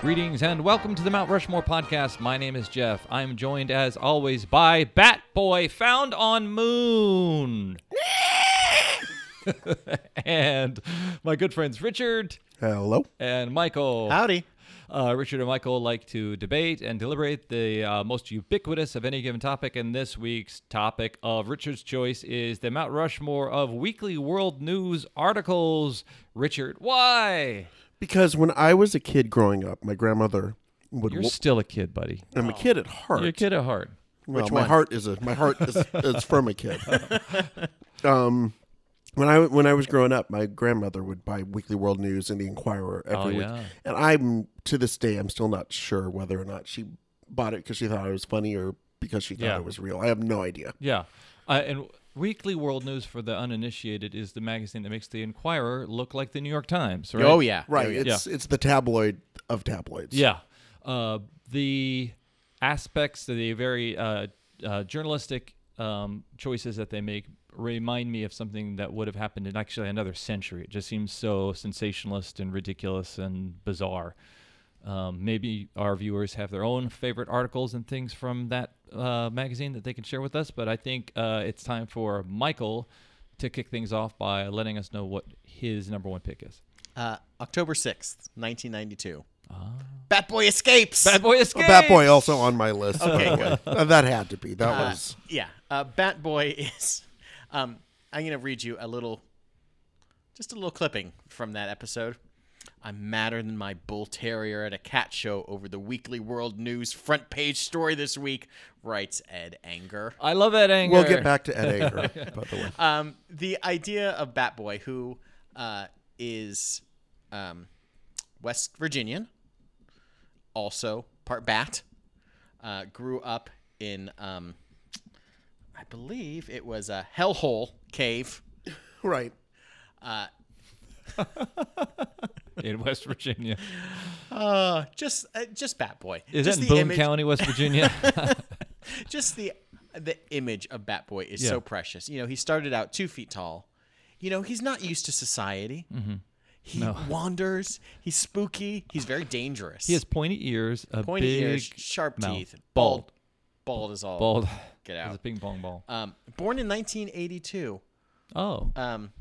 Greetings and welcome to the Mount Rushmore podcast. My name is Jeff. I'm joined as always by Bat Boy, found on Moon. and my good friends Richard Hello. and Michael. Howdy. Uh, Richard and Michael like to debate and deliberate the uh, most ubiquitous of any given topic, and this week's topic of Richard's choice is the Mount Rushmore of weekly world news articles. Richard, why? Because when I was a kid growing up, my grandmother would. You're wo- still a kid, buddy. I'm a kid at heart. You're a kid at heart. Well, Which my one? heart is a my heart is, is from a kid. um, when I when I was growing up, my grandmother would buy Weekly World News and the Inquirer every Oh, week, yeah. and I'm to this day I'm still not sure whether or not she bought it because she thought it was funny or because she thought Yeah. it was real. I have no idea. Yeah. Uh, and Weekly World News for the uninitiated is the magazine that makes the Inquirer look like the New York Times, right? Oh yeah. Right? Oh, yeah. It's it's the tabloid of tabloids. Yeah. Uh, the aspects, the very uh, uh, journalistic um, choices that they make remind me of something that would have happened in actually another century. It just seems so sensationalist and ridiculous and bizarre. Um, maybe our viewers have their own favorite articles and things from that uh, magazine that they can share with us, but I think uh, it's time for Michael to kick things off by letting us know what his number one pick is. Uh, October sixth, nineteen ninety two. Bat Boy escapes. Bad Boy A Escape! Bat Boy also on my list. Okay, the way. Uh, that had to be. That Uh, was yeah. Uh, Bat Boy is. Um, I'm gonna read you a little, just a little clipping from that episode. I'm madder than my bull terrier at a cat show over the Weekly World News front page story this week, writes Ed Anger. I love Ed anger. We'll get back to Ed Anger, by the way. Um, the idea of Bat Boy, who uh, is um, West Virginian, also part bat, uh, grew up in, um, I believe it was a hellhole cave. Right. in West Virginia. Uh, just uh, just Bat Boy. Is just that in Boone image, County, West Virginia? Just the the image of Bat Boy is Yeah. so precious. You know, he started out two feet tall. You know, he's not used to society. Mm-hmm. He wanders. He's spooky. He's very dangerous. he has pointy ears, a pointy big ears, sharp mouth. teeth, Bald. bald. Bald is all. bald. Get Has a out. ping pong ball. Um, born in 1982, Oh, um,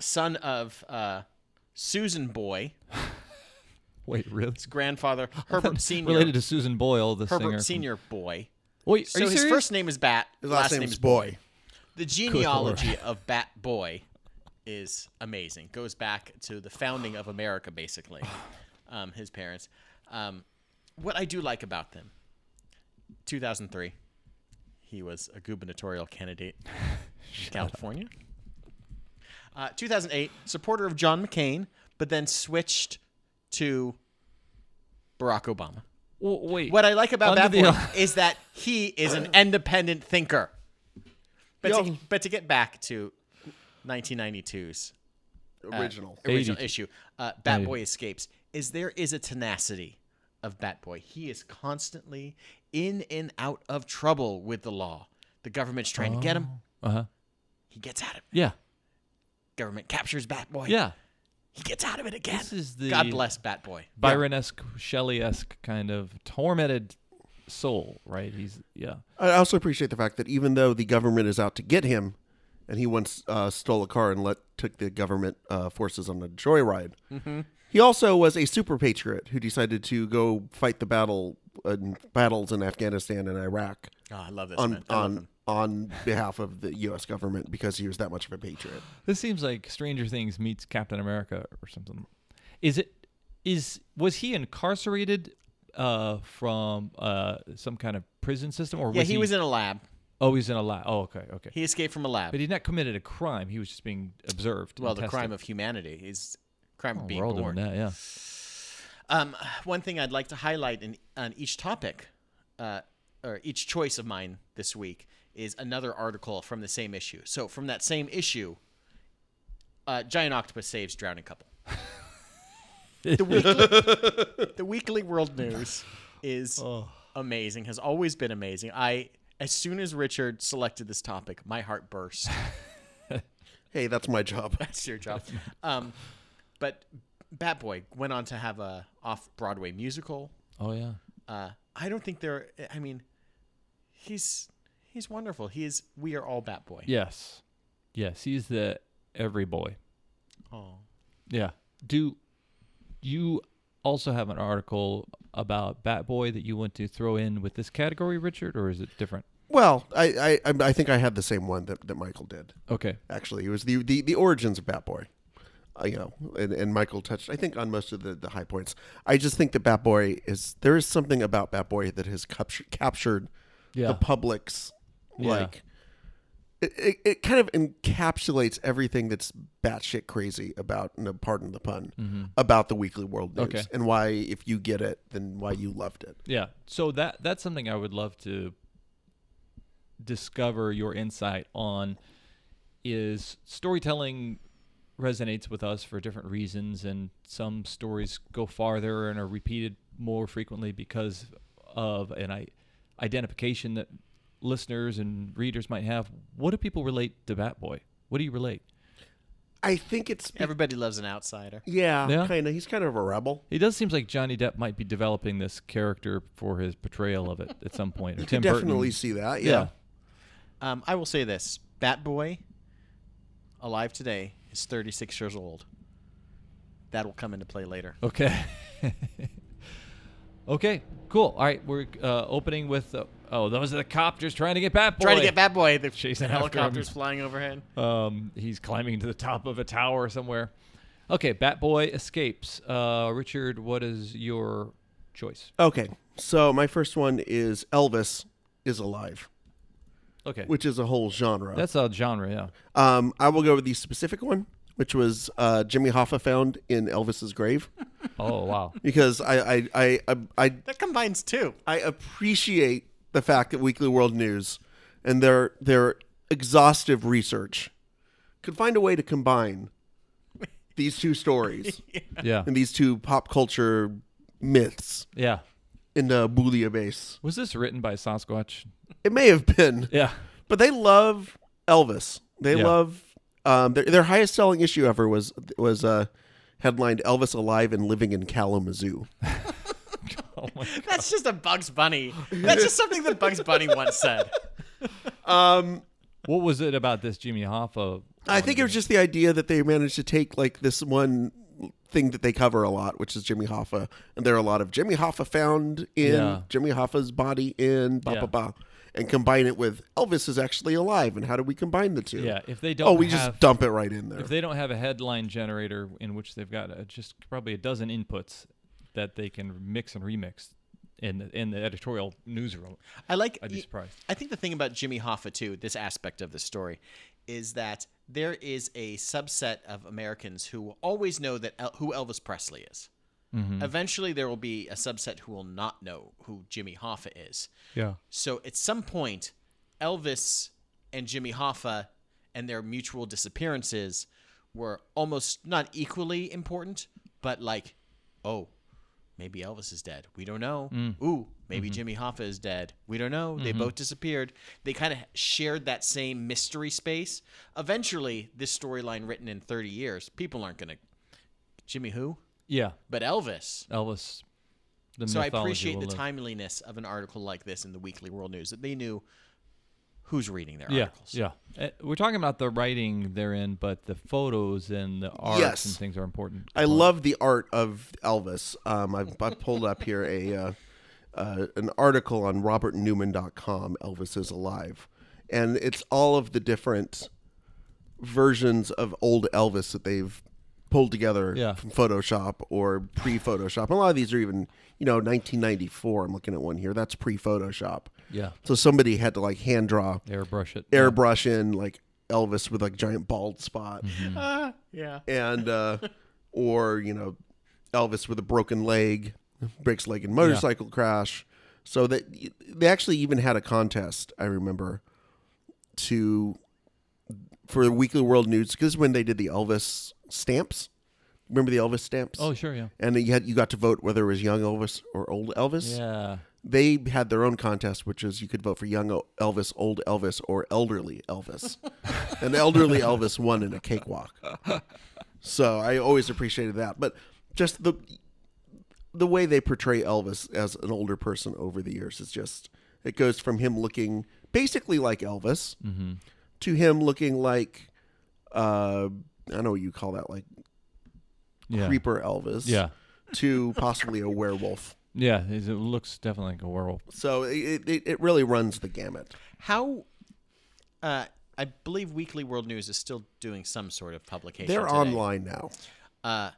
son of uh, Susan Boy, wait, really? his grandfather Herbert Senior. Related to Susan Boyle, the Herbert singer. from- Senior Boy. Wait, are So you his serious? first name is Bat. His last, name is is Boy. The genealogy of Bat Boy is amazing. Goes back to the founding of America, basically. Um, his parents. Um, what I do like about them, 2003, he was a gubernatorial candidate in California. Uh, 2008, supporter of John McCain, but then switched to Barack Obama. Well, wait. What I like about Under Bat the- Boy is that he is an independent thinker. But to, but to get back to 1992's uh, Original. original 82. issue, uh, Bat Eighty. Boy escapes. Is there is a tenacity of Batboy? He is constantly in and out of trouble with the law. The government's trying to get him. Uh huh. He gets out of it. Yeah. Government captures Batboy. Yeah. He gets out of it again. This is the God bless Bat Boy. Byron-esque, Shelley-esque kind of tormented soul, right? He's yeah. I also appreciate the fact that even though the government is out to get him, and he once uh, stole a car and let took the government uh, forces on a joyride, Mm-hmm. he also was a super patriot who decided to go fight the battle uh, battles in Afghanistan and Iraq Oh, I love this on man. I love on him. On behalf of the U.S. government because he was that much of a patriot. This seems like Stranger Things meets Captain America or something. Is it? Is was he incarcerated uh, from uh, some kind of prison system, or Yeah, was he was in a lab. Oh, he's in a lab. Oh, okay, okay. He escaped from a lab. but he not committed a crime. He was just being observed. well, the tested. crime of humanity is crime Oh, of being we're all born. doing that, yeah. Um, one thing I'd like to highlight in on each topic, uh, or each choice of mine this week, is another article from the same issue. So from that same issue, uh, giant octopus saves drowning couple. the, weekly, the weekly world news is amazing. Has always been amazing. I as soon as Richard selected this topic, my heart burst. Hey, that's my job. That's your job. Um, but Batboy went on to have a off Broadway musical. Oh yeah. Uh, I don't think there. I mean, he's he's wonderful. He is. We are all Bat Boy. Yes. Yes, he's the every boy. Oh. Yeah. Do you also have an article about Bat Boy that you want to throw in with this category, Richard, or is it different? Well, I, I I- I think I had the same one that, that Michael did. Okay. Actually, it was the the, the origins of Batboy. Uh, you know, and, and Michael touched, I think, on most of the, the high points. I just think that Batboy is there is something about Batboy that has captured captured Yeah. the public's Yeah. like. It, it, it kind of encapsulates everything that's batshit crazy about, no, pardon the pun, mm-hmm. about the Weekly World News, Okay. and why, if you get it, then why you loved it. Yeah. So that that's something I would love to discover your insight on is storytelling resonates with us for different reasons and some stories go farther and are repeated more frequently because of an I- identification that listeners and readers might have. What do people relate to Batboy? What do you relate? I think it's Everybody loves an outsider. yeah, Yeah? kind of. He's kind of a rebel. It does seem like Johnny Depp might be developing this character for his portrayal of it at some point. Or You Tim can definitely Burton. see that. Yeah. Yeah. Um, I will say this: Bat Boy, alive today, is 36 years old. That will come into play later. Okay. okay. Cool. All right. We're uh, opening with. Uh, oh, those are the copters trying to get Batboy. Trying to get Bat Boy. The, Chasing the after helicopters flying overhead. Um, he's climbing to the top of a tower somewhere. Okay. Batboy escapes. Uh, Richard, what is your choice? Okay. So my first one is Elvis is alive, Okay. which is a whole genre. That's a genre. Yeah. um, I will go with the specific one, which was uh, Jimmy Hoffa found in Elvis's grave, Oh wow. because I I, I I I That combines two. I appreciate the fact that Weekly World News and their their exhaustive research could find a way to combine these two stories Yeah. and these two pop culture myths Yeah. into a bouillabaisse. Was this written by Sasquatch? It may have been. Yeah. But they love Elvis. They Yeah. love um, their, their highest selling issue ever was was uh, headlined "Elvis Alive and Living in Kalamazoo." Oh my. That's just a Bugs Bunny. That's just something that Bugs Bunny once said. Um, What was it about this Jimmy Hoffa? I think it was just the idea that they managed to take like this one thing that they cover a lot, which is Jimmy Hoffa, and there are a lot of Jimmy Hoffa found in Yeah. Jimmy Hoffa's body in ba Yeah. ba ba, and combine it with Elvis is actually alive, and how do we combine the two? Yeah. If they don't. Oh, we have, just dump it right in there. If they don't have a headline generator in which they've got uh just probably a dozen inputs that they can mix and remix in the, in the editorial newsroom, I like. I'd be surprised. I think the thing about Jimmy Hoffa too, this aspect of the story, is that there is a subset of Americans who always know that El- who Elvis Presley is. Mm-hmm. Eventually, there will be a subset who will not know who Jimmy Hoffa is. Yeah. So at some point, Elvis and Jimmy Hoffa and their mutual disappearances were almost not equally important, but like, oh, maybe Elvis is dead. We don't know. Mm. Ooh, maybe mm-hmm. Jimmy Hoffa is dead. We don't know. They mm-hmm. both disappeared. They kind of shared that same mystery space. Eventually, this storyline written in 30 years, people aren't going to. Jimmy who? Yeah. But Elvis. Elvis. The So I appreciate the live. timeliness of an article like this in the Weekly World News that they knew who's reading their Yeah, articles. yeah. Uh, we're talking about the writing therein, but the photos and the art Yes. and things are important. I love the art of Elvis. Um, I've, I've pulled up here a uh, uh, an article on RobertNewman.com. Elvis is alive, and it's all of the different versions of old Elvis that they've pulled together Yeah. from Photoshop or pre-Photoshop. A lot of these are even, you know, 1994. I'm looking at one here. That's pre-Photoshop. Yeah. So somebody had to like hand draw, Airbrush it. airbrush in like Elvis with like giant bald spot Ah, yeah. and uh, or you know Elvis with a broken leg, breaks leg in motorcycle crash. So that they actually even had a contest. I remember to for the Weekly World News because when they did the Elvis stamps. Remember the Elvis stamps? Oh, sure, yeah. And you had you got to vote whether it was young Elvis or old Elvis. Yeah. They had their own contest, which is you could vote for young Elvis, old Elvis, or elderly Elvis. and elderly Elvis won in a cakewalk. So I always appreciated that. But just the the way they portray Elvis as an older person over the years is just it goes from him looking basically like Elvis Mm-hmm. to him looking like uh I don't know what you call that like Yeah. creeper Elvis Yeah. to possibly a werewolf. Yeah. It looks definitely like a werewolf. So it, it it really runs the gamut. How? Uh, I believe Weekly World News is still doing some sort of publication. They're today. online now. Uh,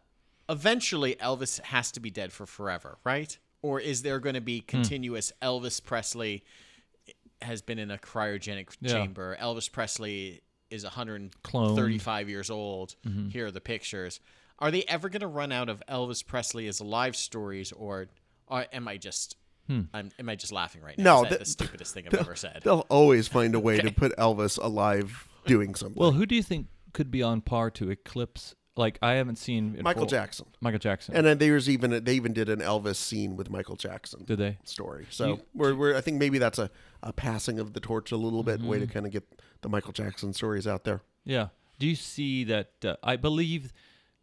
eventually, Elvis has to be dead for forever, right? Or is there going to be continuous Elvis Presley has been in a cryogenic Yeah. chamber? Elvis Presley is 135 years old. Here are the pictures. Are they ever going to run out of Elvis Presley as live stories, or, or am I just? I'm, am I just laughing right now? No, is that that- the stupidest thing I've ever said. They'll always find a way to put Elvis alive doing something. Well, who do you think could be on par to eclipse? Like I haven't seen Michael full- Jackson. Michael Jackson. And then there's even they even did an Elvis scene with Michael Jackson Did they? story. So You- we're, we're I think maybe that's a, a passing of the torch a little bit, way to Mm-hmm. kind of get the Michael Jackson stories out there. Yeah. Do you see that? Uh, I believe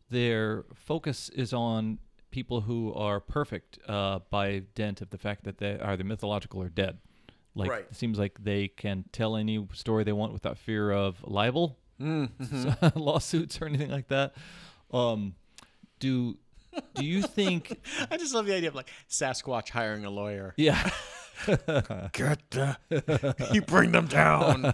their focus is on people who are perfect uh, by dint of the fact that they are either mythological or dead. Like Right. it seems like they can tell any story they want without fear of libel, lawsuits, or anything like that. Um, do do you think? I just love the idea of like Sasquatch hiring a lawyer. yeah. Get the, you bring them down.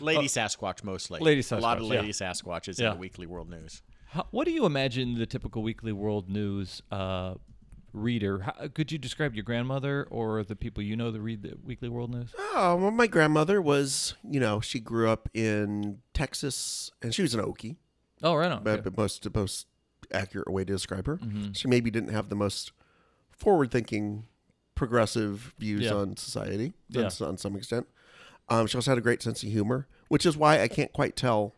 Lady Sasquatch mostly. Lady A lot of Sasquatch, yeah. Lady Sasquatches Yeah. in the Weekly World News. How, what do you imagine the typical Weekly World News uh, reader? How, could you describe your grandmother or the people you know that read the Weekly World News? Oh, well, my grandmother was, you know, she grew up in Texas and she was an Okie, Oh, right on. but, most most accurate way to describe her. Mm-hmm. She maybe didn't have the most forward thinking, progressive views Yeah. on society Yeah. on, on some extent. Um, she also had a great sense of humor, which is why I can't quite tell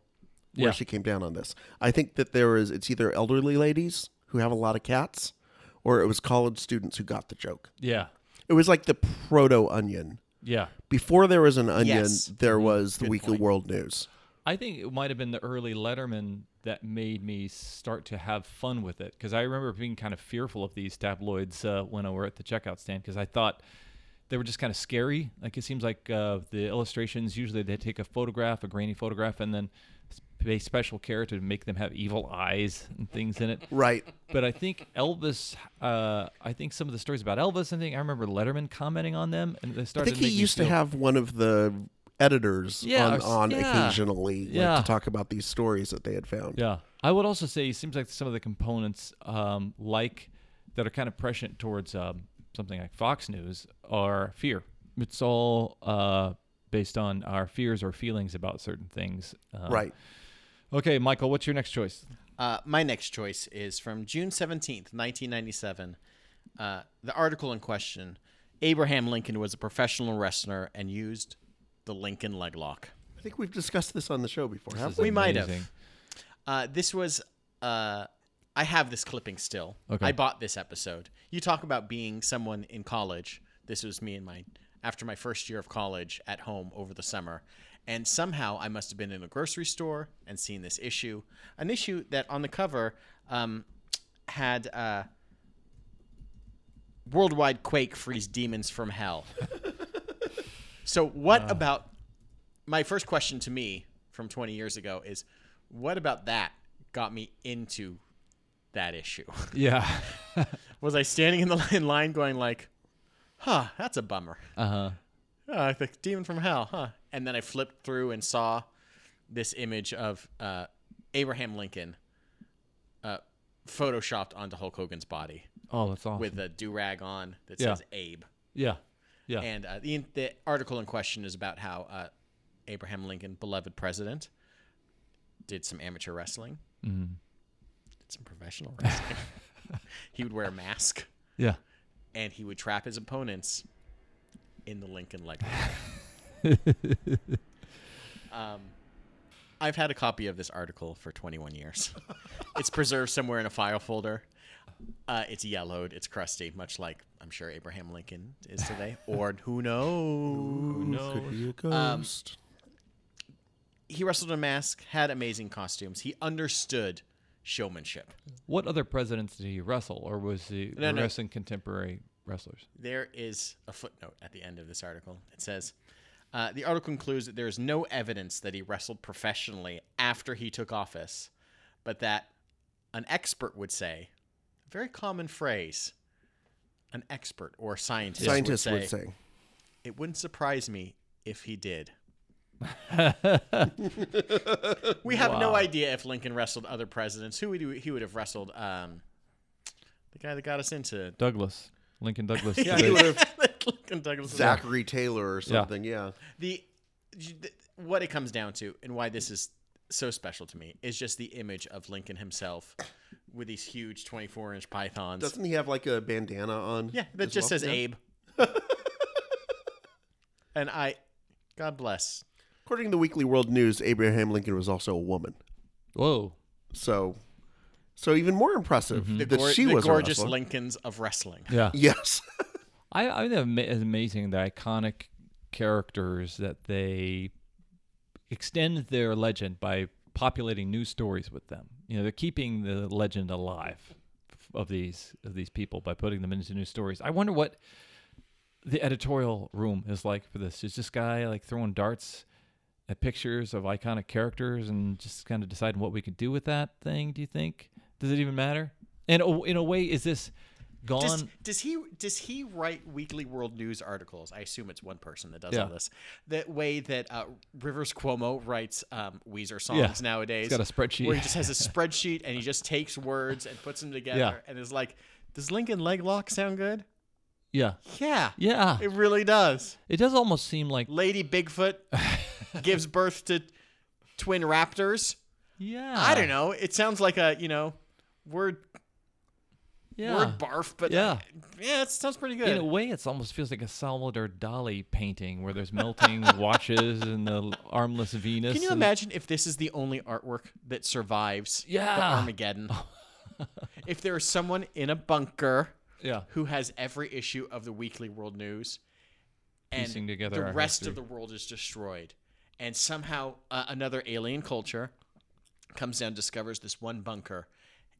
where Yeah. she came down on this. I think that there is it's either elderly ladies who have a lot of cats, or it was college students who got the joke. Yeah. It was like the proto onion. Yeah. Before there was an onion, Yes. there was the Good Weekly point. World News. I think it might have been the early Letterman that made me start to have fun with it because I remember being kind of fearful of these tabloids uh, when I were at the checkout stand because I thought they were just kind of scary. Like it seems like uh, the illustrations usually they take a photograph, a grainy photograph, and then s- pay special care to make them have evil eyes and things in it. Right. But I think Elvis, uh, I think some of the stories about Elvis, I think I remember Letterman commenting on them, and they started. I think he used to have one of the editors Yeah, on, on yeah. occasionally like, Yeah. to talk about these stories that they had found. Yeah, I would also say it seems like some of the components, um, like that are kind of prescient towards um, something like Fox News, are fear. It's all uh, based on our fears or feelings about certain things. Uh, Right. Okay, Michael, what's your next choice? Uh, my next choice is from June 17th, 1997. Uh, the article in question Abraham Lincoln was a professional wrestler and used the Lincoln leg lock. I think we've discussed this on the show before, haven't we? We might have. Uh, this was. Uh, I have this clipping still. Okay. I bought this episode. You talk about being someone in college. This was me and my after my first year of college at home over the summer, and somehow I must have been in a grocery store and seen this issue, an issue that on the cover um, had uh, "Worldwide Quake frees demons from hell." so, what about my first question to me from 20 years ago is, what about that got me into that issue? Yeah. Was I standing in the line going like, "Huh, that's a bummer." uh huh. Oh, the demon from hell, huh? And then I flipped through and saw this image of uh, Abraham Lincoln uh, photoshopped onto Hulk Hogan's body Oh, that's awesome. with a do rag on that Yeah. says Abe. yeah. Yeah. And uh, the the article in question is about how uh, Abraham Lincoln, beloved president, did some amateur wrestling, Mhm. did some professional wrestling. he would wear a mask Yeah. And he would trap his opponents in the Lincoln leg. um, I've had a copy of this article for 21 years. it's preserved somewhere in a file folder. Uh, it's yellowed, it's crusty, much like I'm sure Abraham Lincoln is today. Or who knows? Could be a Um. He wrestled in a mask, had amazing costumes. He understood showmanship. What other presidents did he wrestle, or was he No, no. wrestling contemporary wrestlers? There is a footnote at the end of this article. It says uh, the article concludes that there is no evidence that he wrestled professionally after he took office, but that an expert would say, a very common phrase, an expert or scientist Scientists would would say, say. it wouldn't surprise me if he did. we have no idea if Lincoln wrestled other presidents. Who would he, he would have wrestled? Um, the guy that got us into Douglas, Lincoln Douglas. Yeah, he would have Lincoln Douglas. Zachary Taylor or something. Yeah. the th- what it comes down to and why this is so special to me is just the image of Lincoln himself with these huge 24 inch pythons. Doesn't he have like a bandana on? yeah, that just well? says Yeah. Abe. and I, God bless. According to the Weekly World News, Abraham Lincoln was also a woman. Whoa. So, so even more impressive mm-hmm. The, that gor- she the was gorgeous a wrestler. Lincolns of wrestling. Yeah. Yes. I, I think ama- it's amazing the iconic characters that they extend their legend by populating new stories with them. You know, they're keeping the legend alive of these of these people by putting them into new stories. I wonder what the editorial room is like for this. Is this guy like throwing darts at pictures of iconic characters and just kind of deciding what we could do with that thing? Do you think? Does it even matter? And in a way, is this gone? Does, does he does he write Weekly World News articles? I assume it's one person that does Yeah. all this. The way that uh, Rivers Cuomo writes um, Weezer songs Yeah. nowadays. He's got a spreadsheet. where he just has a spreadsheet and he just takes words and puts them together Yeah. and is like, "Does Lincoln leg lock sound good?" Yeah. Yeah, Yeah. it really does. It does almost seem like Lady Bigfoot gives birth to twin raptors. yeah. I don't know. It sounds like a you know word Yeah. word barf, but Yeah. yeah, it sounds pretty good. In a way, it almost feels like a Salvador Dali painting where there's melting watches and the armless Venus. Can you imagine if this is the only artwork that survives the Yeah. Armageddon? if there is someone in a bunker Yeah. who has every issue of the Weekly World News, and Piecing together the our rest history. of the world is destroyed, and somehow uh, another alien culture comes down, discovers this one bunker,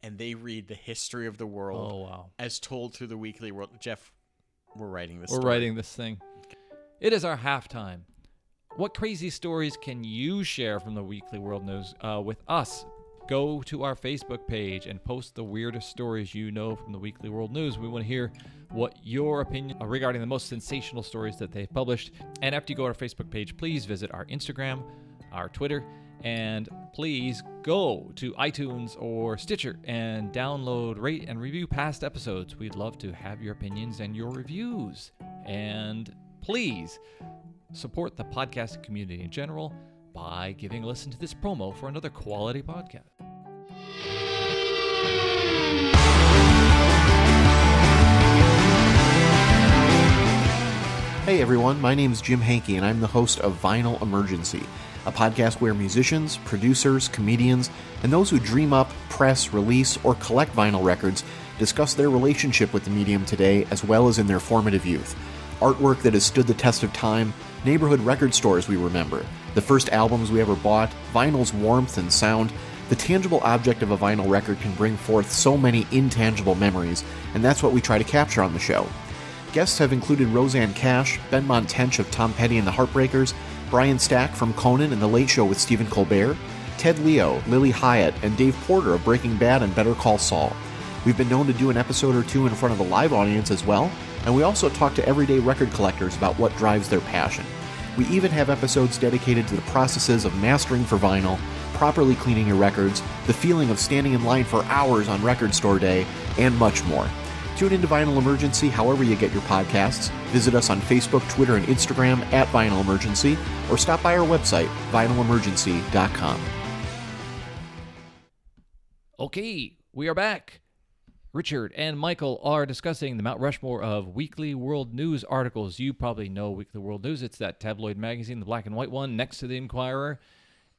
and they read the history of the world Oh wow. as told through the Weekly World. Jeff, we're writing this. We're story. writing this thing. It is our halftime. What crazy stories can you share from the Weekly World News uh, with us? Go to our Facebook page and post the weirdest stories you know from the Weekly World News. We want to hear what your opinion uh, regarding the most sensational stories that they've published. And after you go to our Facebook page, please visit our Instagram, our Twitter, and please go to iTunes or Stitcher and download, rate, and review past episodes. We'd love to have your opinions and your reviews. And please support the podcast community in general by giving a listen to this promo for another quality podcast. Hey everyone, my name is Jim Hankey, and I'm the host of Vinyl Emergency, a podcast where musicians, producers, comedians, and those who dream up, press, release, or collect vinyl records discuss their relationship with the medium today as well as in their formative youth. Artwork that has stood the test of time, neighborhood record stores we remember, the first albums we ever bought, vinyl's warmth and sound. The tangible object of a vinyl record can bring forth so many intangible memories, and that's what we try to capture on the show. Guests have included Rosanne Cash, Benmont Tench of Tom Petty and the Heartbreakers, Brian Stack from Conan and The Late Show with Stephen Colbert, Ted Leo, Lilly Hiatt, and Dave Porter of Breaking Bad and Better Call Saul. We've been known to do an episode or two in front of a live audience as well, and we also talk to everyday record collectors about what drives their passion. We even have episodes dedicated to the processes of mastering for vinyl, properly cleaning your records, the feeling of standing in line for hours on record store day, and much more. Tune into Vinyl Emergency however you get your podcasts. Visit us on Facebook, Twitter, and Instagram at Vinyl Emergency, or stop by our website, vinylemergency.com. Okay, we are back. Richard and Michael are discussing the Mount Rushmore of Weekly World News articles. You probably know Weekly World News. It's that tabloid magazine, the black and white one, next to the Inquirer.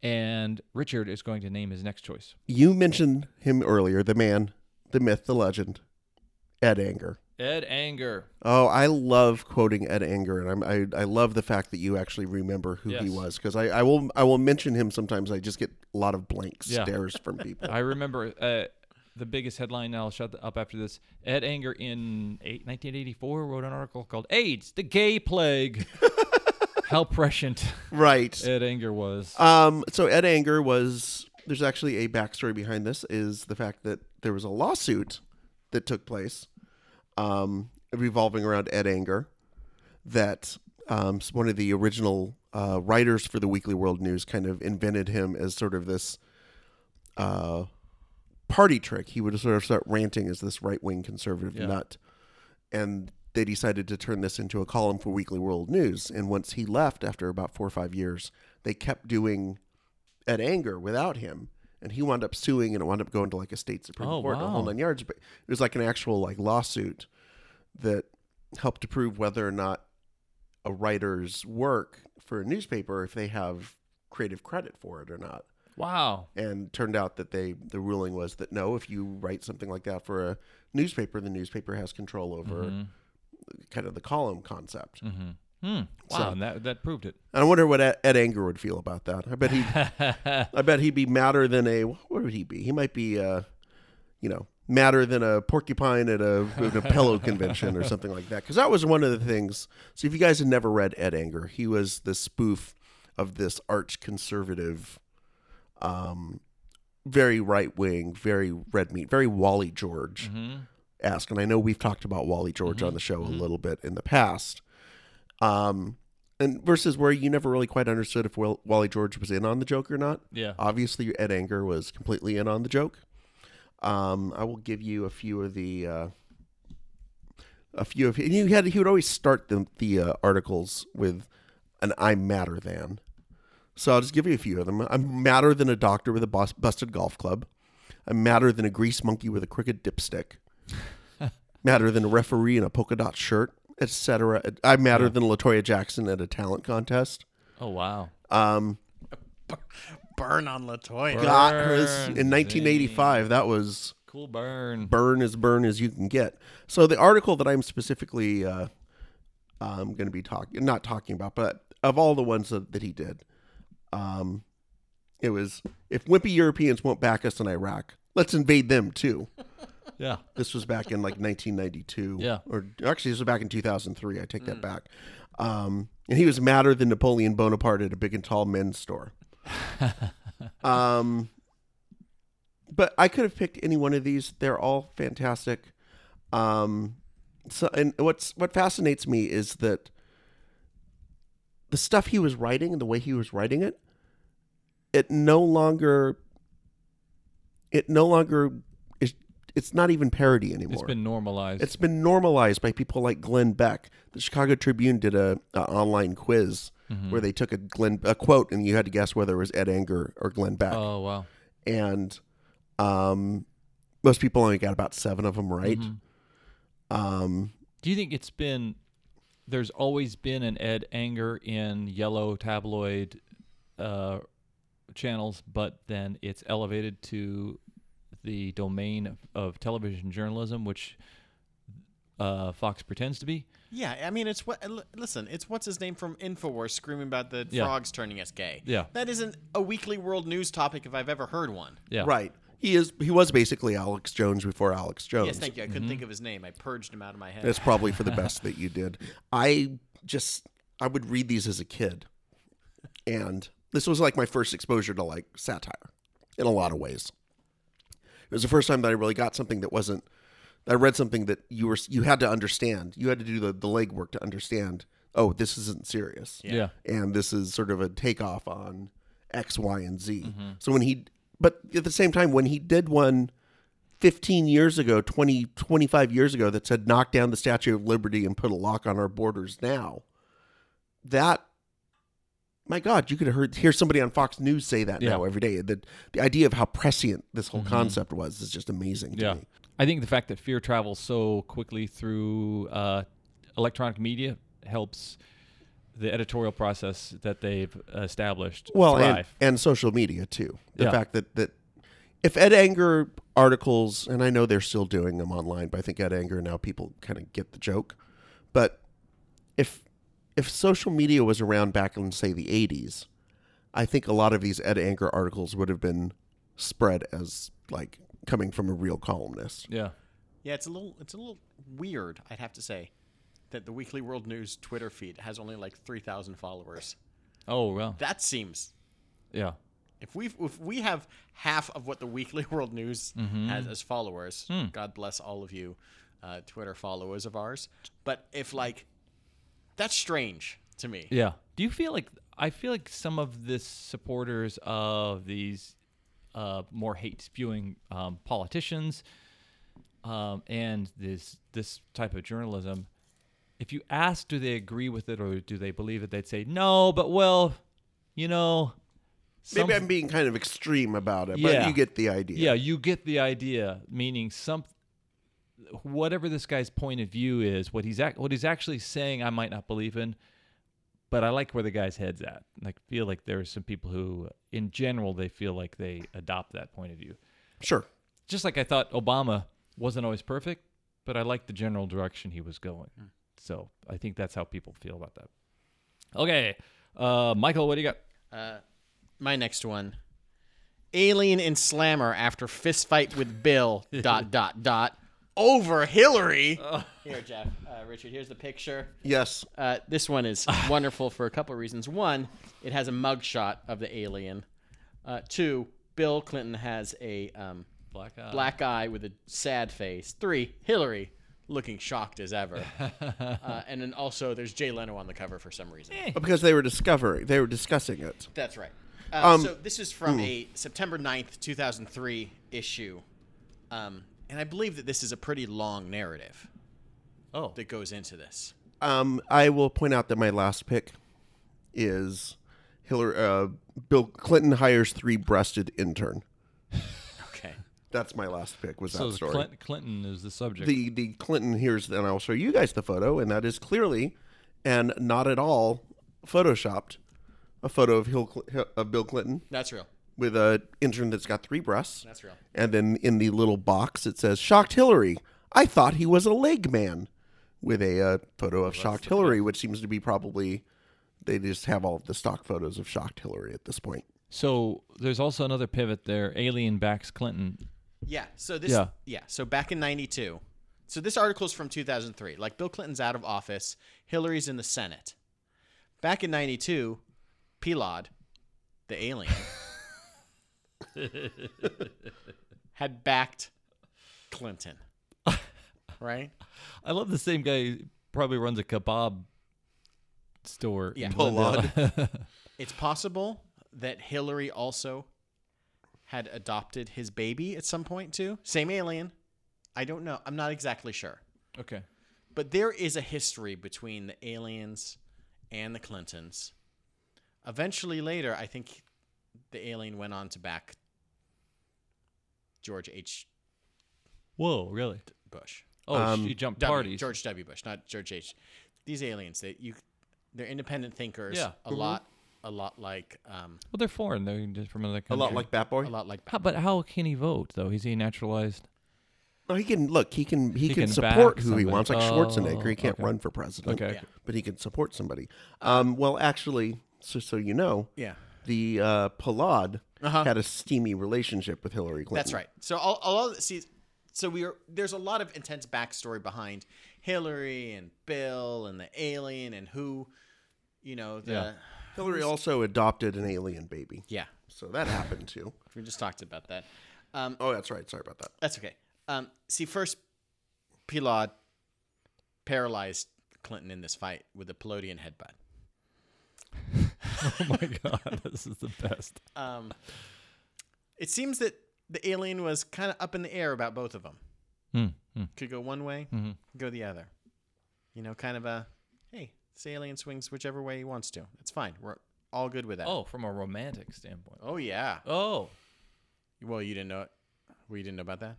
And Richard is going to name his next choice. You mentioned him earlier, the man, the myth, the legend, Ed Anger. Ed Anger. Oh, I love quoting Ed Anger, and I'm, I I love the fact that you actually remember who he was because I, I will I will mention him sometimes. I just get a lot of blank Yeah. stares from people. I remember uh, the biggest headline. I'll shut up after this. Ed Anger in eight, 1984 wrote an article called "AIDS: The Gay Plague." How prescient right. Ed Anger was. Um. So Ed Anger was. There's actually a backstory behind this. Is the fact that there was a lawsuit that took place, um, revolving around Ed Anger, that um, one of the original uh, writers for the Weekly World News kind of invented him as sort of this uh, party trick. He would sort of start ranting as this right wing conservative Yeah. nut, and they decided to turn this into a column for Weekly World News. And once he left, after about four or five years, they kept doing Ed Anger without him. And he wound up suing, and it wound up going to like a state supreme Oh, court, and a whole nine yards. But it was like an actual like lawsuit that helped to prove whether or not a writer's work for a newspaper, if they have creative credit for it or not. wow. And turned out that they the ruling was that no, if you write something like that for a newspaper, the newspaper has control over Mm-hmm. Kind of the column concept. Hmm. Wow. So- and that that proved it. I wonder what Ed, Ed Anger would feel about that. I bet he, I bet he'd be madder than a. What would he be? He might be, uh, you know, madder than a porcupine at a, at a pillow convention or something like that. Because that was one of the things. So if you guys had never read Ed Anger, he was the spoof of this arch conservative, um, very right wing, very red meat, very Wally George esque. And I know we've talked about Wally George on the show a little bit in the past. Um, and versus where you never really quite understood if Will, Wally George was in on the joke or not. Yeah. Obviously, Ed Anger was completely in on the joke. Um, I will give you a few of the, uh, a few of and you had he would always start the the uh, articles with an "I'm madder than." So I'll just give you a few of them. I'm madder than a doctor with a bus- busted golf club. I'm madder than a grease monkey with a crooked dipstick. Madder than a referee in a polka dot shirt, etc. I'm madder than Latoya Jackson at a talent contest. Oh wow. Um, Burn on Latoya. got her in 1985. That was Cool burn. burn as burn as you can get. So the article that I'm specifically uh, um, going to be talking, not talking about, but of all the ones that, that he did, um, it was if wimpy Europeans won't back us in Iraq, let's invade them too. Yeah. This was back in like 1992. Yeah. Or actually, this was back in 2003. I take that back. Um, and he was madder than Napoleon Bonaparte at a big and tall men's store. um, but I could have picked any one of these. They're all fantastic. Um, so, and what's what fascinates me is that the stuff he was writing and the way he was writing it, it no longer, it no longer. It's not even parody anymore. It's been normalized. It's been normalized by people like Glenn Beck. The Chicago Tribune did a, a online quiz Mm-hmm. where they took a Glenn a quote and you had to guess whether it was Ed Anger or Glenn Beck. oh wow. And um, most people only got about seven of them right. Mm-hmm. Um, Do you think it's been there's always been an Ed Anger in yellow tabloid uh, channels, but then it's elevated to the domain of, of television journalism, which uh, Fox pretends to be. Yeah, I mean, it's what. Listen, it's what's his name from Infowars screaming about the Yeah. frogs turning us gay. Yeah. that isn't a weekly world news topic if I've ever heard one. Yeah. Right. He is. He was basically Alex Jones before Alex Jones. Yes, thank you. I couldn't Mm-hmm. think of his name. I purged him out of my head. It's probably for the best that you did. I just I would read these as a kid, and this was like my first exposure to like satire, in a lot of ways. It was the first time that I really got something that wasn't. I read something that you were you had to understand. You had to do the the legwork to understand. Oh, this isn't serious. Yeah. and this is sort of a takeoff on X, Y, and Z. Mm-hmm. So when he, but at the same time, when he did one 15 years ago, 20, 25 years ago, that said, knock down the Statue of Liberty and put a lock on our borders now, that, my God, you could have heard, hear somebody on Fox News say that Yeah. now every day. The, the idea of how prescient this whole concept was is just amazing to Yeah. me. I think the fact that fear travels so quickly through uh, electronic media helps the editorial process that they've established well and, and social media too the Yeah. fact that that if Ed Anger articles, and I know they're still doing them online, but I think Ed Anger now people kind of get the joke. But if if social media was around back in say the '80s, I think a lot of these Ed Anger articles would have been spread as like coming from a real columnist. Yeah. Yeah, it's a little it's a little weird, I'd have to say, that the Weekly World News Twitter feed has only like three thousand followers. Oh well. That seems Yeah. if we if we have half of what the Weekly World News has as followers, God bless all of you, uh, Twitter followers of ours. But if like, that's strange to me. Yeah. Do you feel like I feel like some of the supporters of these uh, more hate spewing um, politicians um, and this this type of journalism, if you ask, do they agree with it or do they believe it? They'd say no, but well, you know, Maybe I'm being kind of extreme about it, Yeah. but you get the idea. yeah, you get the idea. Meaning some whatever this guy's point of view is, what he's ac- what he's actually saying, I might not believe in, but I like where the guy's head's at. I feel like there are some people who, in general, they feel like they adopt that point of view. Sure. Just like I thought Obama wasn't always perfect, but I liked the general direction he was going. So I think that's how people feel about that. Okay, uh, Michael, what do you got? Uh, my next one. Alien in slammer after fist fight with Bill. dot dot dot. Over Hillary. Here, Jeff. Uh, Richard, here's the picture. Yes. Uh, this one is wonderful for a couple of reasons. One, it has a mugshot of the alien. Uh, two, Bill Clinton has a um, Black eye. black eye with a sad face. Three, Hillary looking shocked as ever. uh, and then also, there's Jay Leno on the cover for some reason. Because they were discovering, they were discussing it. That's right. Uh, Um, so this is from a September 9th, 2003 issue. Um, and I believe that this is a pretty long narrative Oh, that goes into this. Um, I will point out that my last pick is Hillary. Uh, Bill Clinton hires three-breasted intern. Okay. That's my last pick. Was so that story? Clint, Clinton is the subject. the the Clinton here's and I'll show you guys the photo, and that is clearly and not at all photoshopped a photo of Hill, Cl- of Bill Clinton That's real. With a intern that's got three breasts. That's real. And then in the little box it says "Shocked Hillary." I thought he was a leg man, with a uh, photo of Shocked Hillary, which seems to be probably they just have all of the stock photos of Shocked Hillary at this point. So there's also another pivot there. Alien backs Clinton. Yeah. So this. Yeah. Yeah. So back in '92. So this article is from 2003. Like Bill Clinton's out of office, Hillary's in the Senate. Back in '92, P'lod, the alien, had backed Clinton. Right. I love the same guy. Probably runs a kebab store. Yeah. It's possible that Hillary also had adopted his baby at some point too. Same alien. I don't know. I'm not exactly sure. okay. But there is a history between the aliens and the Clintons. Eventually, later, I think the alien went on to back George H. Whoa, really? Bush. Oh, Um, she jumped W, parties. George W. Bush, not George H. These aliens, they you, they're independent thinkers. Yeah. A lot, a lot like, um, Well, they're foreign. They're just from another country. A lot like Bat Boy. a lot like. How, but how can he vote though? Is he naturalized? No, he can look. He can. He, He can, can support back who he somebody. wants, like Oh, Schwarzenegger. He can't okay. run for president. Okay. Yeah. but he can support somebody. Um, well, actually, so so you know, Yeah. the uh, P'lod Uh-huh. had a steamy relationship with Hillary Clinton. That's right. So all, all of see, so we are there's a lot of intense backstory behind Hillary and Bill and the alien and who, you know, the Yeah. Hillary also adopted an alien baby, yeah. so that happened too. We just talked about that. Um, Oh, that's right. Sorry about that. that's okay. Um, see, first, P'lod paralyzed Clinton in this fight with a Pelodian headbutt. oh my god, this is the best. Um, it seems that the alien was kind of up in the air about both of them. Hmm, hmm. Could go one way, Mhm. go the other. You know, kind of a, hey, this alien swings whichever way he wants to. It's fine. We're all good with that. Oh, from a romantic standpoint. Oh, yeah. Oh, Well, you didn't know it. Well, you didn't know about that?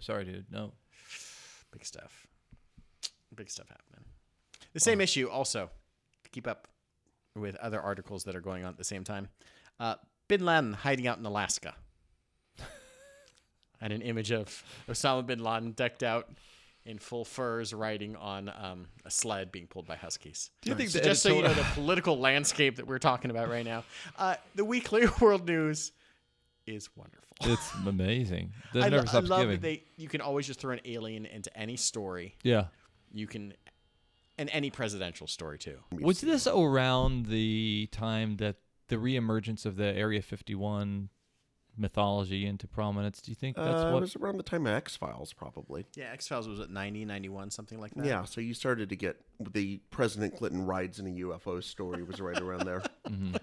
sorry, dude. No. Big stuff. Big stuff happening. The same issue, also, to keep up with other articles that are going on at the same time. Uh, Bin Laden hiding out in Alaska. and an image of Osama bin Laden decked out in full furs riding on um, a sled being pulled by huskies. Do you think So just so you know the political landscape that we're talking about right now, uh, the weekly world news is wonderful. It's amazing. I, never lo- I love giving. that they you can always just throw an alien into any story. yeah. You can, and any presidential story too. Was this around the time that the reemergence of the Area 51 mythology into prominence? Do you think that's uh, it what? was around the time of X Files, probably. Yeah, X Files was at 90, 91, something like that. Yeah, so you started to get the President Clinton rides in a UFO story was right around there, Mm-hmm.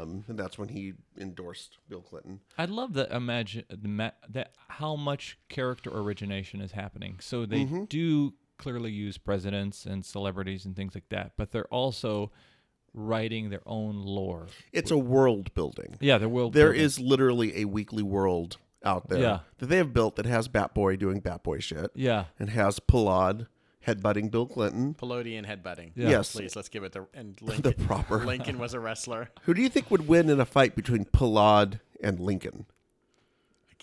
um, and that's when he endorsed Bill Clinton. I'd love that. Imagine the that how much character origination is happening. So they Mm-hmm. do clearly use presidents and celebrities and things like that, but they're also writing their own lore. It's a world building. Yeah, the world. There building. is literally a weekly world out there Yeah. that they have built that has Batboy doing Batboy shit Yeah. and has P'lod headbutting Bill Clinton. Pelodian headbutting. Yeah. Yes. Please, let's give it the and The Lincoln. proper. Lincoln was a wrestler. Who do you think would win in a fight between P'lod and Lincoln?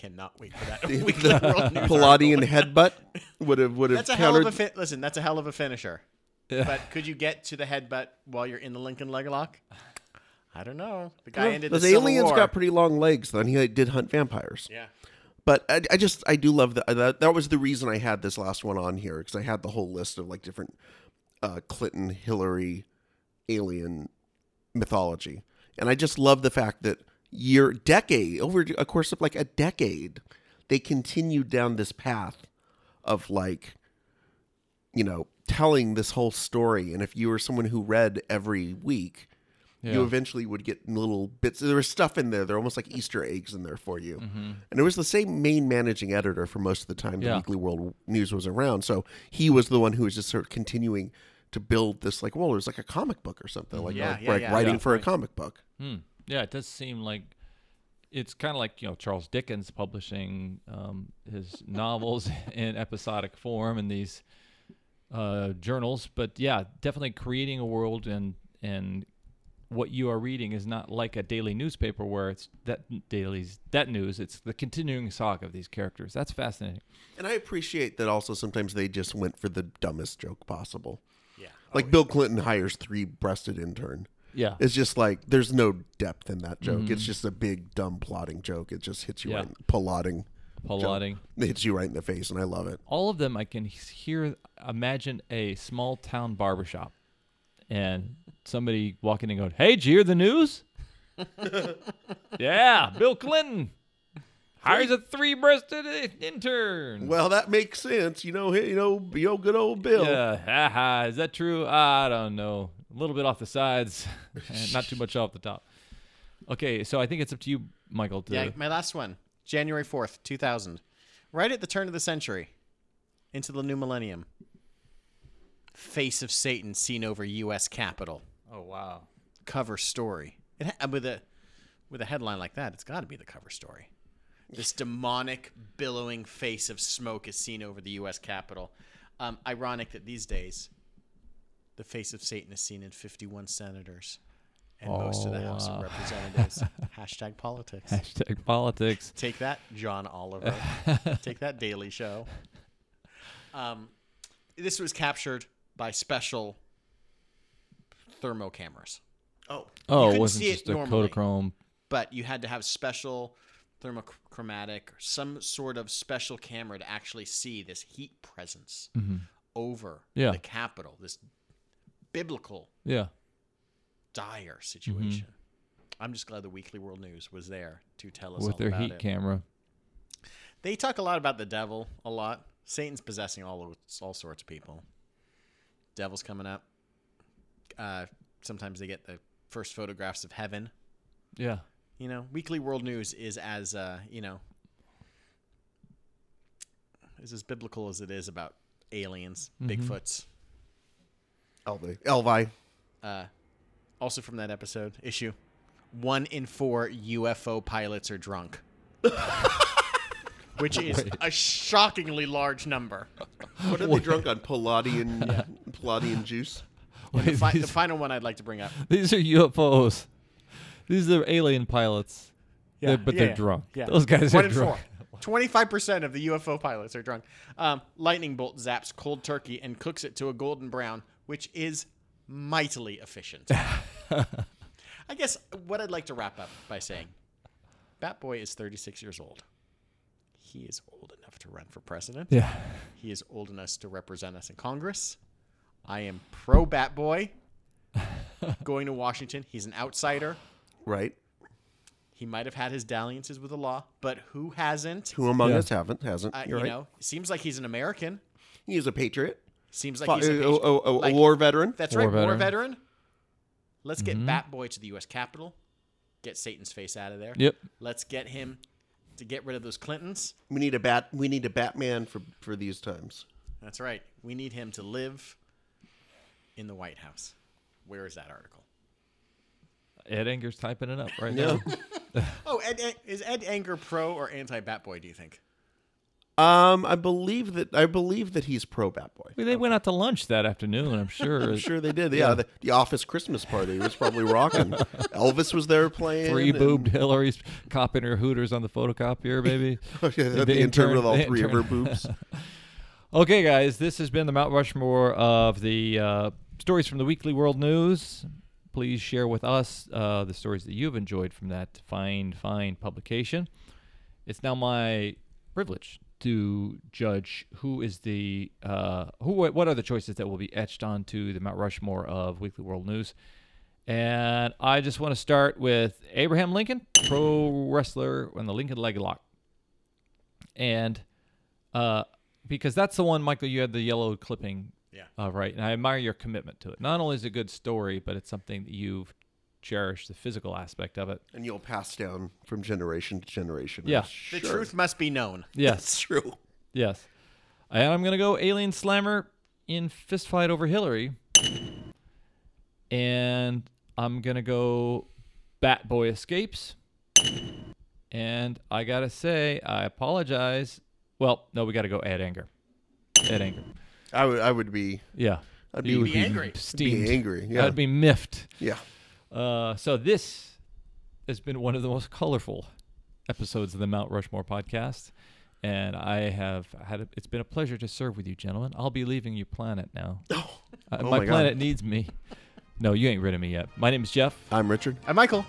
Cannot wait for that weekly world news. Palladian headbutt would have would have That's a hell of countered. a fi- listen. That's a hell of a finisher. But could you get to the headbutt while you're in the Lincoln leg lock? I don't know. The guy ended the Those Civil aliens War. got pretty long legs. Then he did hunt vampires. Yeah. But I, I just I do love that. That that was the reason I had this last one on here because I had the whole list of like different uh, Clinton, Hillary, alien mythology, and I just love the fact that year decade over a course of like a decade, they continued down this path of like you know telling this whole story. And if you were someone who read every week. You eventually would get little bits. There was stuff in there. They're almost like Easter eggs in there for you. Mm-hmm. And it was the same main managing editor for most of the time the Yeah. Weekly World News was around. So he was the one who was just sort of continuing to build this like, well, it was like a comic book or something, like, Yeah, like, yeah, like yeah. writing Yeah. for a comic book. Hmm. Yeah, it does seem like it's kind of like you know Charles Dickens publishing um, his novels in episodic form in these uh, journals. But yeah, definitely creating a world and and what you are reading is not like a daily newspaper where it's that daily's that news. It's the continuing saga of these characters. That's fascinating. And I appreciate that also sometimes they just went for the dumbest joke possible. Yeah. Like Bill Clinton hires three breasted intern. Yeah. It's just like there's no depth in that joke. It's mm. just a big dumb plotting joke. It just hits you Yeah. right plotting. Plotting. It hits you right in the face and I love it. all of them I can hear imagine a small town barbershop and somebody walking in going, Hey, did you hear the news? yeah, Bill Clinton hires a three breasted intern. Well, that makes sense. You know, you know, you know, good old Bill. yeah, haha, is that true? I don't know. A little bit off the sides, and not too much off the top. Okay, so I think it's up to you, Michael. To, Yeah. My last one, January fourth, two thousand, right at the turn of the century, into the new millennium. Face of Satan seen over U.S. Capitol. oh wow. cover story. It ha- with a with a headline like that, it's got to be the cover story. This demonic billowing face of smoke is seen over the U.S. Capitol. Um, ironic that these days, the face of Satan is seen in 51 senators and most of the Oh, House wow. of Representatives. Hashtag politics. Hashtag politics. Take that, John Oliver. Take that, Daily Show. Um, this was captured by special thermo cameras. Oh, Oh, it wasn't see it just a normally. Kodachrome. but you had to have special thermochromatic or some sort of special camera to actually see this heat presence over Mm-hmm. Yeah. the capital this biblical Yeah. dire situation i'm just glad the weekly world news was there to tell us With their heat it camera. they talk a lot about the devil a lot satan's possessing all all sorts of people devil's coming up uh, sometimes they get the first photographs of heaven Yeah. You know, Weekly World News is as uh, you know is as biblical as it is about aliens, Bigfoots. Elvi. Elvi. Uh, also from that episode issue, one in four UFO pilots are drunk, which is a shockingly large number. What are they drunk on? Palladian, Palladian juice. And the, Wait, fi- the final one I'd like to bring up. these are UFOs. These are alien pilots. Yeah, They're- but yeah, they're yeah, drunk. yeah. Those guys One are in drunk. four. Twenty-five percent of the UFO pilots are drunk. Um, lightning bolt zaps cold turkey and cooks it to a golden brown, which is mightily efficient. I guess what I'd like to wrap up by saying, Batboy is 36 years old. He is old enough to run for president. Yeah. He is old enough to represent us in Congress. I am pro Batboy Going to Washington, he's an outsider. Right. He might have had his dalliances with the law, but who hasn't? Who among Yeah. us haven't? Hasn't? Uh, You're you right. know, seems like he's an American. He is a patriot. Seems like he's a, a, a- a- a like- war veteran. That's War right, war veteran. veteran. Let's get mm-hmm. Bat Boy to the U.S. Capitol. Get Satan's face out of there. Yep. Let's get him to get rid of those Clintons. We need a bat. We need a Batman for for these times. That's right. We need him to live in the White House. Where is that article? Ed Anger's typing it up right Yeah. now. Oh, Ed, Ed, is Ed Anger pro or anti Batboy? Do you think? Um, I believe that I believe that he's pro Batboy. Well, they went out to lunch that afternoon. I'm sure. I'm sure they did. Yeah, The, the Office Christmas party was probably rocking. Elvis was there playing. Three and- boobed Hillary's copying her hooters on the photocopier, baby. Yeah, the, The intern, with all three of her boobs. Okay, guys, this has been the Mount Rushmore of the uh, stories from the Weekly World News. Please share with us uh, the stories that you've enjoyed from that fine, fine publication. It's now my privilege to judge who is the uh, who. What are the choices that will be etched onto the Mount Rushmore of Weekly World News? And I just want to start with Abraham Lincoln, pro wrestler in the Lincoln Leg Lock, and uh, because that's the one, Michael. You had the yellow clipping, Yeah. uh, right? And I admire your commitment to it. Not only is it a good story, but it's something that you've cherished the physical aspect of it. and you'll pass down from generation to generation. I'm Yeah. The truth must be known. That's Yes, true. yes. And I'm gonna go Alien Slammer in fist fight over Hillary, and I'm gonna go Bat Boy escapes. And I gotta say, I apologize. Well, no, we gotta go Ed Anger. Ed Anger. I would. I would be. Yeah. I'd be, would Be angry. Steamed. Be angry, yeah. I'd be miffed. yeah. Uh, so this has been one of the most colorful episodes of the Mount Rushmore podcast, and I have had a, it's been a pleasure to serve with you, gentlemen. I'll be leaving your planet now. Uh, Oh my, my God. planet needs me. No, you ain't rid of me yet. My name is Jeff. I'm Richard. I'm Michael.